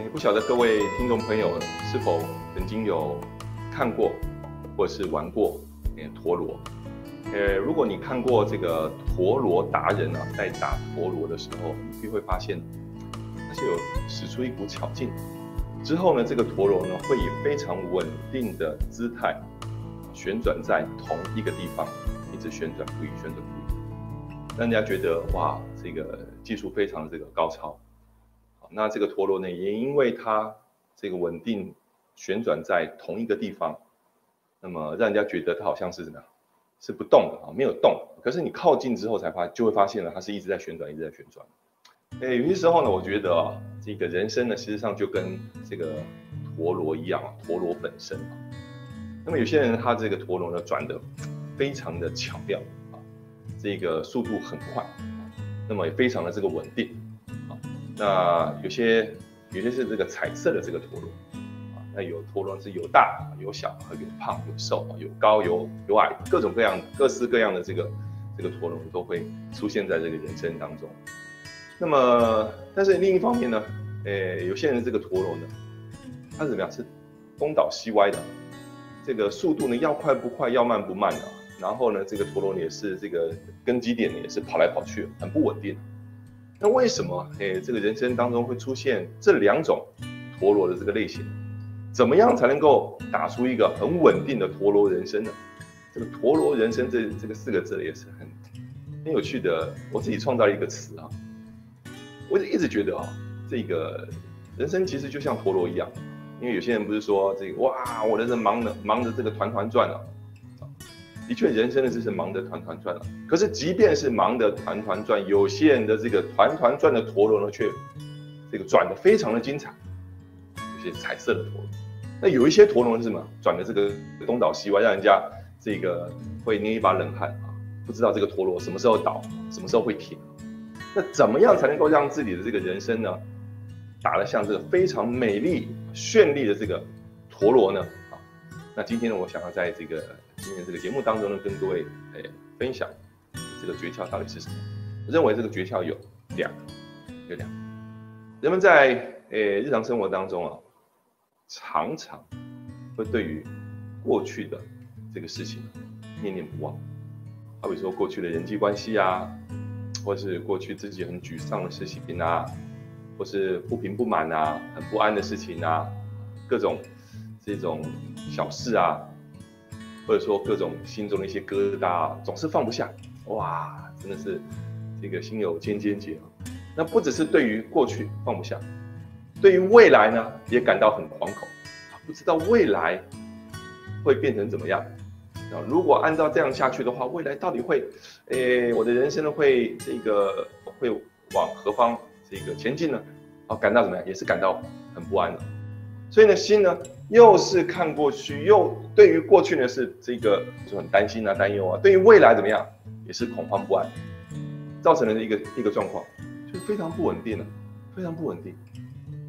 诶不晓得各位听众朋友是否曾经有看过或者是玩过诶陀螺？呃，如果你看过这个陀螺达人啊，在打陀螺的时候，你就会发现它是有使出一股巧劲。之后呢，这个陀螺呢会以非常稳定的姿态旋转在同一个地方，一直旋转不已，旋转不已，让人家觉得哇，这个技术非常的这个高超。那这个陀螺呢，也因为它这个稳定旋转在同一个地方，那么让人家觉得它好像是怎么样，是不动的啊，没有动。可是你靠近之后才发，就会发现了它是一直在旋转，一直在旋转。诶，有些时候呢，我觉得啊，这个人生呢，实际上就跟这个陀螺一样啊，陀螺本身啊。那么有些人他这个陀螺呢转的非常的巧妙啊，这个速度很快，那么也非常的这个稳定。那有些有些是这个彩色的这个陀螺啊，那有陀螺是有大有小有胖有瘦有高有有矮，各种各样各式各样的这个这个陀螺都会出现在这个人生当中。那么，但是另一方面呢，诶，有些人这个陀螺呢，它是怎么样？是东倒西歪的，这个速度呢要快不快，要慢不慢的。然后呢，这个陀螺也是这个根基点也是跑来跑去，很不稳定。那为什么诶，这个人生当中会出现这两种陀螺的这个类型？怎么样才能够打出一个很稳定的陀螺人生呢？这个陀螺人生这这个四个字也是很很有趣的，我自己创造一个词啊。我一直觉得啊，这个人生其实就像陀螺一样，因为有些人不是说这个哇，我的人忙的忙着这个团团转了。的确，人生的就是忙得团团转了。可是，即便是忙得团团转，有些人的这个团团转的陀螺呢，却这个转的非常的精彩，有些彩色的陀螺。那有一些陀螺是什么？转的这个东倒西歪，让人家这个会捏一把冷汗啊！不知道这个陀螺什么时候倒，什么时候会停。那怎么样才能够让自己的这个人生呢，打得像这个非常美丽绚丽的这个陀螺呢？啊，那今天呢，我想要在这个。今天这个节目当中呢，跟各位诶分享这个诀窍到底是什么？我认为这个诀窍有两，有两个。人们在诶日常生活当中啊，常常会对于过去的这个事情念念不忘。好比说过去的人际关系啊，或是过去自己很沮丧的事情啊，或是不平不满啊、很不安的事情啊，各种这种小事啊。或者说各种心中的一些疙瘩，总是放不下，哇，真的是这个心有千千结啊。那不只是对于过去放不下，对于未来呢，也感到很惶恐，不知道未来会变成怎么样啊。如果按照这样下去的话，未来到底会，诶，我的人生呢会这个会往何方这个前进呢？啊，感到怎么样？也是感到很不安的。所以呢，心呢？又是看过去，又对于过去呢是这个就很担心啊、担忧啊。对于未来怎么样，也是恐慌不安，造成了一个一个状况，就是非常不稳定了，非常不稳定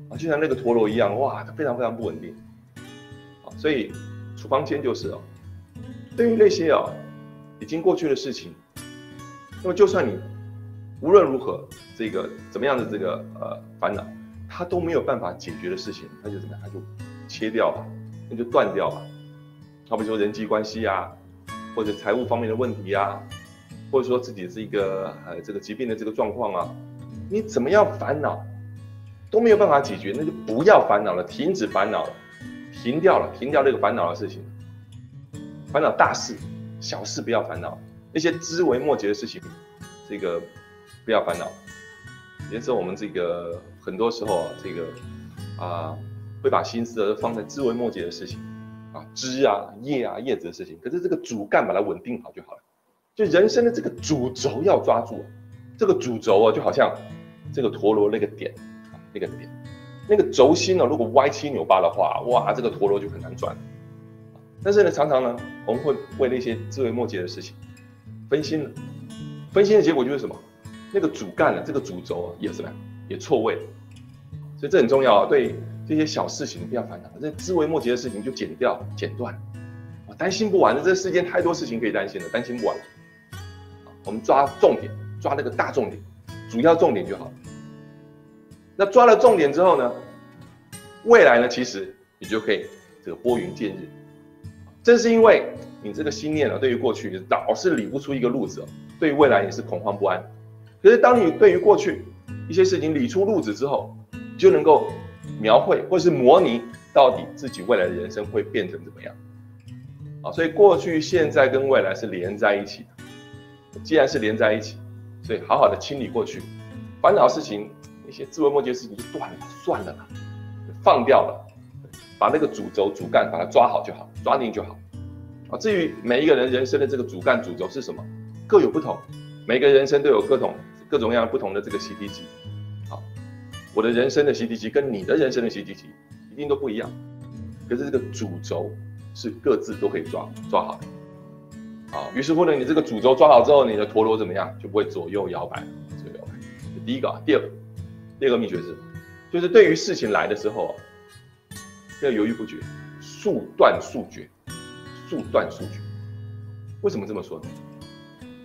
啊，就像那个陀螺一样，哇，它非常非常不稳定啊。所以处方间就是哦，对于那些哦已经过去的事情，那么就算你无论如何这个怎么样的这个呃烦恼，它都没有办法解决的事情，他就怎么样，它就。切掉吧，那就断掉吧。好比说人际关系啊，或者财务方面的问题啊，或者说自己是一个呃这个疾病的这个状况啊，你怎么样烦恼都没有办法解决，那就不要烦恼了，停止烦恼了，停掉了，停掉这个烦恼的事情。烦恼大事，小事不要烦恼，那些枝微末节的事情，这个不要烦恼。也是我们这个很多时候这个啊。会把心思放在枝微末节的事情，啊枝啊叶啊叶子的事情，可是这个主干把它稳定好就好了。就人生的这个主轴要抓住，这个主轴啊就好像这个陀螺那个点啊那个点，那个轴心呢如果歪七扭八的话，哇这个陀螺就很难转。但是呢常常呢我们会为那些枝微末节的事情分心了，分心的结果就是什么？那个主干呢这个主轴啊也是么也错位，所以这很重要啊对。这些小事情不要烦恼，这枝微末节的事情就剪掉、剪断，啊，担心不完的。这世间太多事情可以担心了，担心不完。我们抓重点，抓那个大重点，主要重点就好。那抓了重点之后呢，未来呢，其实你就可以这个拨云见日。正是因为你这个心念呢，对于过去老是理不出一个路子，对于未来也是恐慌不安。可是当你对于过去一些事情理出路子之后，就能够描绘或是模拟到底自己未来的人生会变成怎么样。啊，所以过去、现在跟未来是连在一起的。既然是连在一起，所以好好的清理过去烦恼事情，那些自为末节的事情就断了，算了吧，放掉了，把那个主轴、主干把它抓好就好，抓定就好。啊，至于每一个人人生的这个主干、主轴是什么，各有不同，每个人生都有各种各种各样不同的这个习题集。我的人生的习题集跟你的人生的习题集一定都不一样，可是这个主轴。是各自都可以抓抓好的，啊，于是乎呢，你这个主轴抓好之后，你的陀螺怎么样就不会左右摇摆，左右摇摆。第一个，第二，第二个秘诀是，就是对于事情来的时候，要犹豫不决，速断速决，速断速决。为什么这么说呢？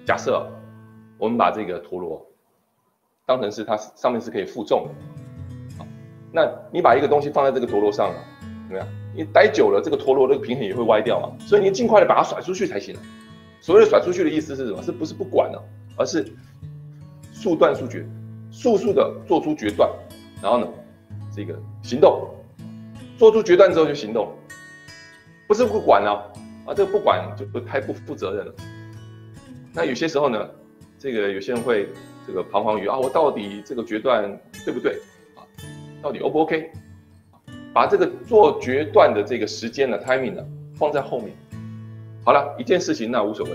假设我们把这个陀螺当成是它上面是可以负重的，那你把一个东西放在这个陀螺上，怎么样？你待久了，这个陀螺那个平衡也会歪掉嘛，所以你尽快的把它甩出去才行。所谓的甩出去的意思是什么？是不是不管了，而是速断速决，速速的做出决断，然后呢，这个行动，做出决断之后就行动，不是不管了啊，这个不管就不太不负责任了。那有些时候呢，这个有些人会这个彷徨于啊，我到底这个决断对不对？到底 O 不 OK？把这个做决断的这个时间呢，timing 呢，放在后面。好了，一件事情那无所谓。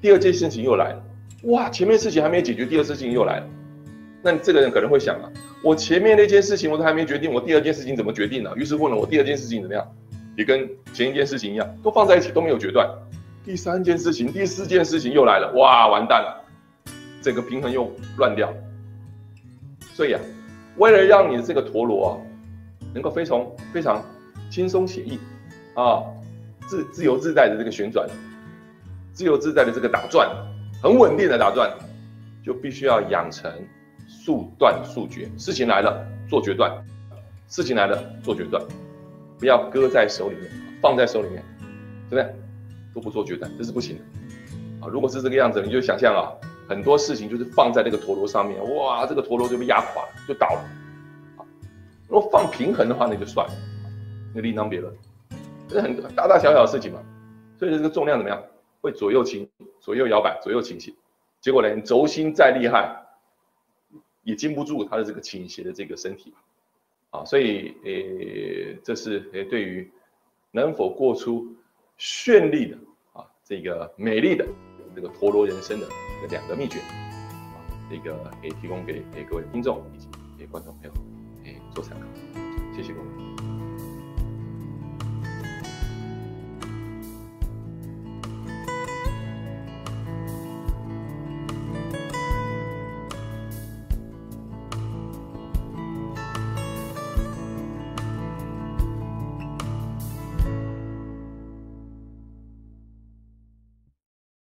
第二件事情又来了，哇，前面事情还没解决，第二事情又来了。那这个人可能会想啊，我前面那件事情我都还没决定，我第二件事情怎么决定呢？于是乎呢，我第二件事情怎么样，也跟前一件事情一样，都放在一起都没有决断。第三件事情、第四件事情又来了，哇，完蛋了，整个平衡又乱掉。所以啊，为了让你的这个陀螺啊。能够非常非常轻松写意啊，自自由自在的这个旋转，自由自在的这个打转，很稳定的打转，就必须要养成速断速决。事情来了做决断，事情来了做决断，不要搁在手里面，放在手里面，对不对？都不做决断，这是不行的啊！如果是这个样子，你就想象啊，很多事情就是放在那个陀螺上面，哇，这个陀螺就被压垮了，就倒了。啊如果放平衡的话，那就算了，那另当别论。这是很大大小小的事情嘛，所以这个重量怎么样？会左右倾、左右摇摆、左右倾斜。结果呢，你轴心再厉害，也经不住它的这个倾斜的这个身体啊，所以诶，这是诶对于能否过出绚丽的啊这个美丽的这个陀螺人生的两个秘诀啊，这个可以提供给给各位听众以及给观众朋友。做参考，谢谢各位。